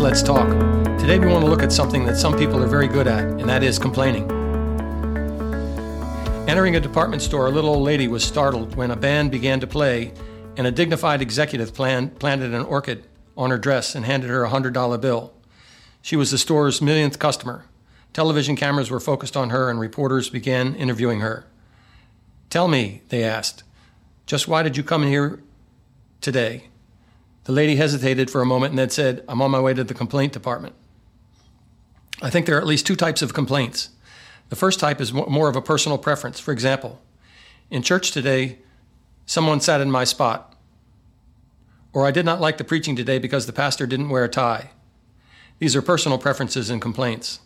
Let's Talk. Today we want to look at something that some people are very good at, and that is complaining. Entering a department store, a little old lady was startled when a band began to play and a dignified executive plan, planted an orchid on her dress and handed her a $100 bill. She was the store's millionth customer. Television cameras were focused on her, and reporters began interviewing her. Tell me, they asked, just why did you come in here today? The lady hesitated for a moment and then said, I'm on my way to the complaint department. I think there are at least two types of complaints. The first type is more of a personal preference. For example, in church today, someone sat in my spot. Or I did not like the preaching today because the pastor didn't wear a tie. These are personal preferences and complaints.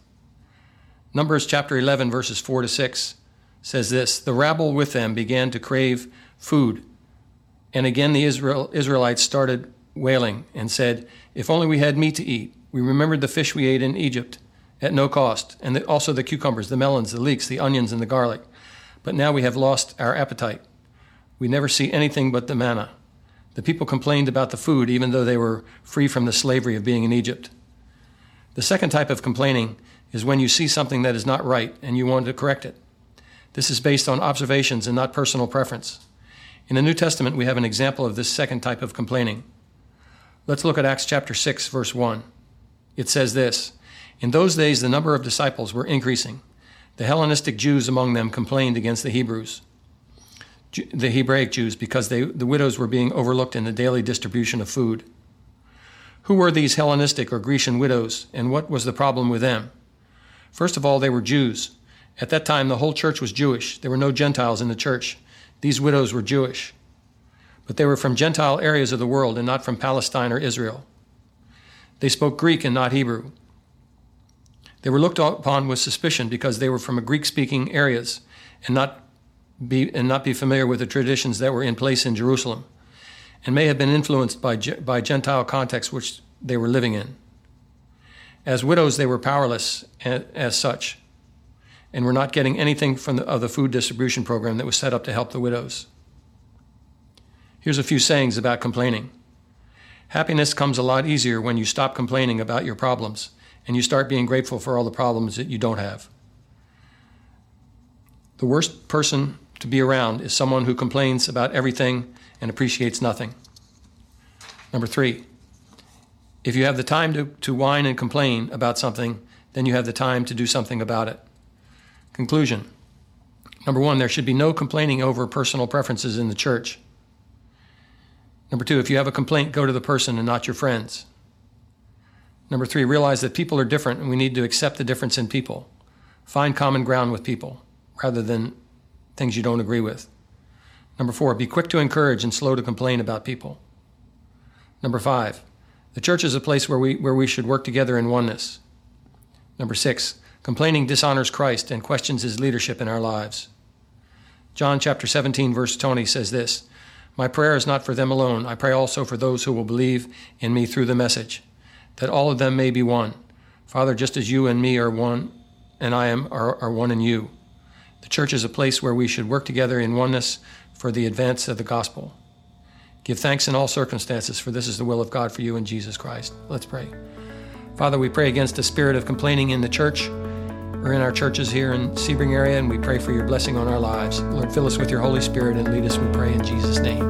Numbers chapter 11, verses 4 to 6 says this The rabble with them began to crave food. And again the Israel, Israelites started wailing and said, If only we had meat to eat. We remembered the fish we ate in Egypt at no cost, and the, also the cucumbers, the melons, the leeks, the onions, and the garlic. But now we have lost our appetite. We never see anything but the manna. The people complained about the food, even though they were free from the slavery of being in Egypt. The second type of complaining is when you see something that is not right and you want to correct it. This is based on observations and not personal preference. In the New Testament, we have an example of this second type of complaining. Let's look at Acts chapter 6, verse 1. It says this In those days, the number of disciples were increasing. The Hellenistic Jews among them complained against the Hebrews, the Hebraic Jews, because they, the widows were being overlooked in the daily distribution of food. Who were these Hellenistic or Grecian widows, and what was the problem with them? First of all, they were Jews. At that time, the whole church was Jewish. There were no Gentiles in the church. These widows were Jewish. But they were from Gentile areas of the world and not from Palestine or Israel. They spoke Greek and not Hebrew. They were looked upon with suspicion because they were from Greek speaking areas and not, be, and not be familiar with the traditions that were in place in Jerusalem and may have been influenced by, by Gentile contexts which they were living in. As widows, they were powerless as, as such and were not getting anything from the, of the food distribution program that was set up to help the widows. Here's a few sayings about complaining. Happiness comes a lot easier when you stop complaining about your problems and you start being grateful for all the problems that you don't have. The worst person to be around is someone who complains about everything and appreciates nothing. Number three, if you have the time to, to whine and complain about something, then you have the time to do something about it. Conclusion Number one, there should be no complaining over personal preferences in the church. Number two, if you have a complaint, go to the person and not your friends. Number three, realize that people are different and we need to accept the difference in people. Find common ground with people rather than things you don't agree with. Number four, be quick to encourage and slow to complain about people. Number five, the church is a place where we, where we should work together in oneness. Number six, Complaining dishonors Christ and questions his leadership in our lives. John chapter 17, verse 20 says this My prayer is not for them alone. I pray also for those who will believe in me through the message, that all of them may be one. Father, just as you and me are one, and I am are, are one in you. The church is a place where we should work together in oneness for the advance of the gospel. Give thanks in all circumstances, for this is the will of God for you in Jesus Christ. Let's pray. Father, we pray against the spirit of complaining in the church are in our churches here in Sebring area, and we pray for your blessing on our lives. Lord, fill us with your Holy Spirit and lead us, we pray, in Jesus' name.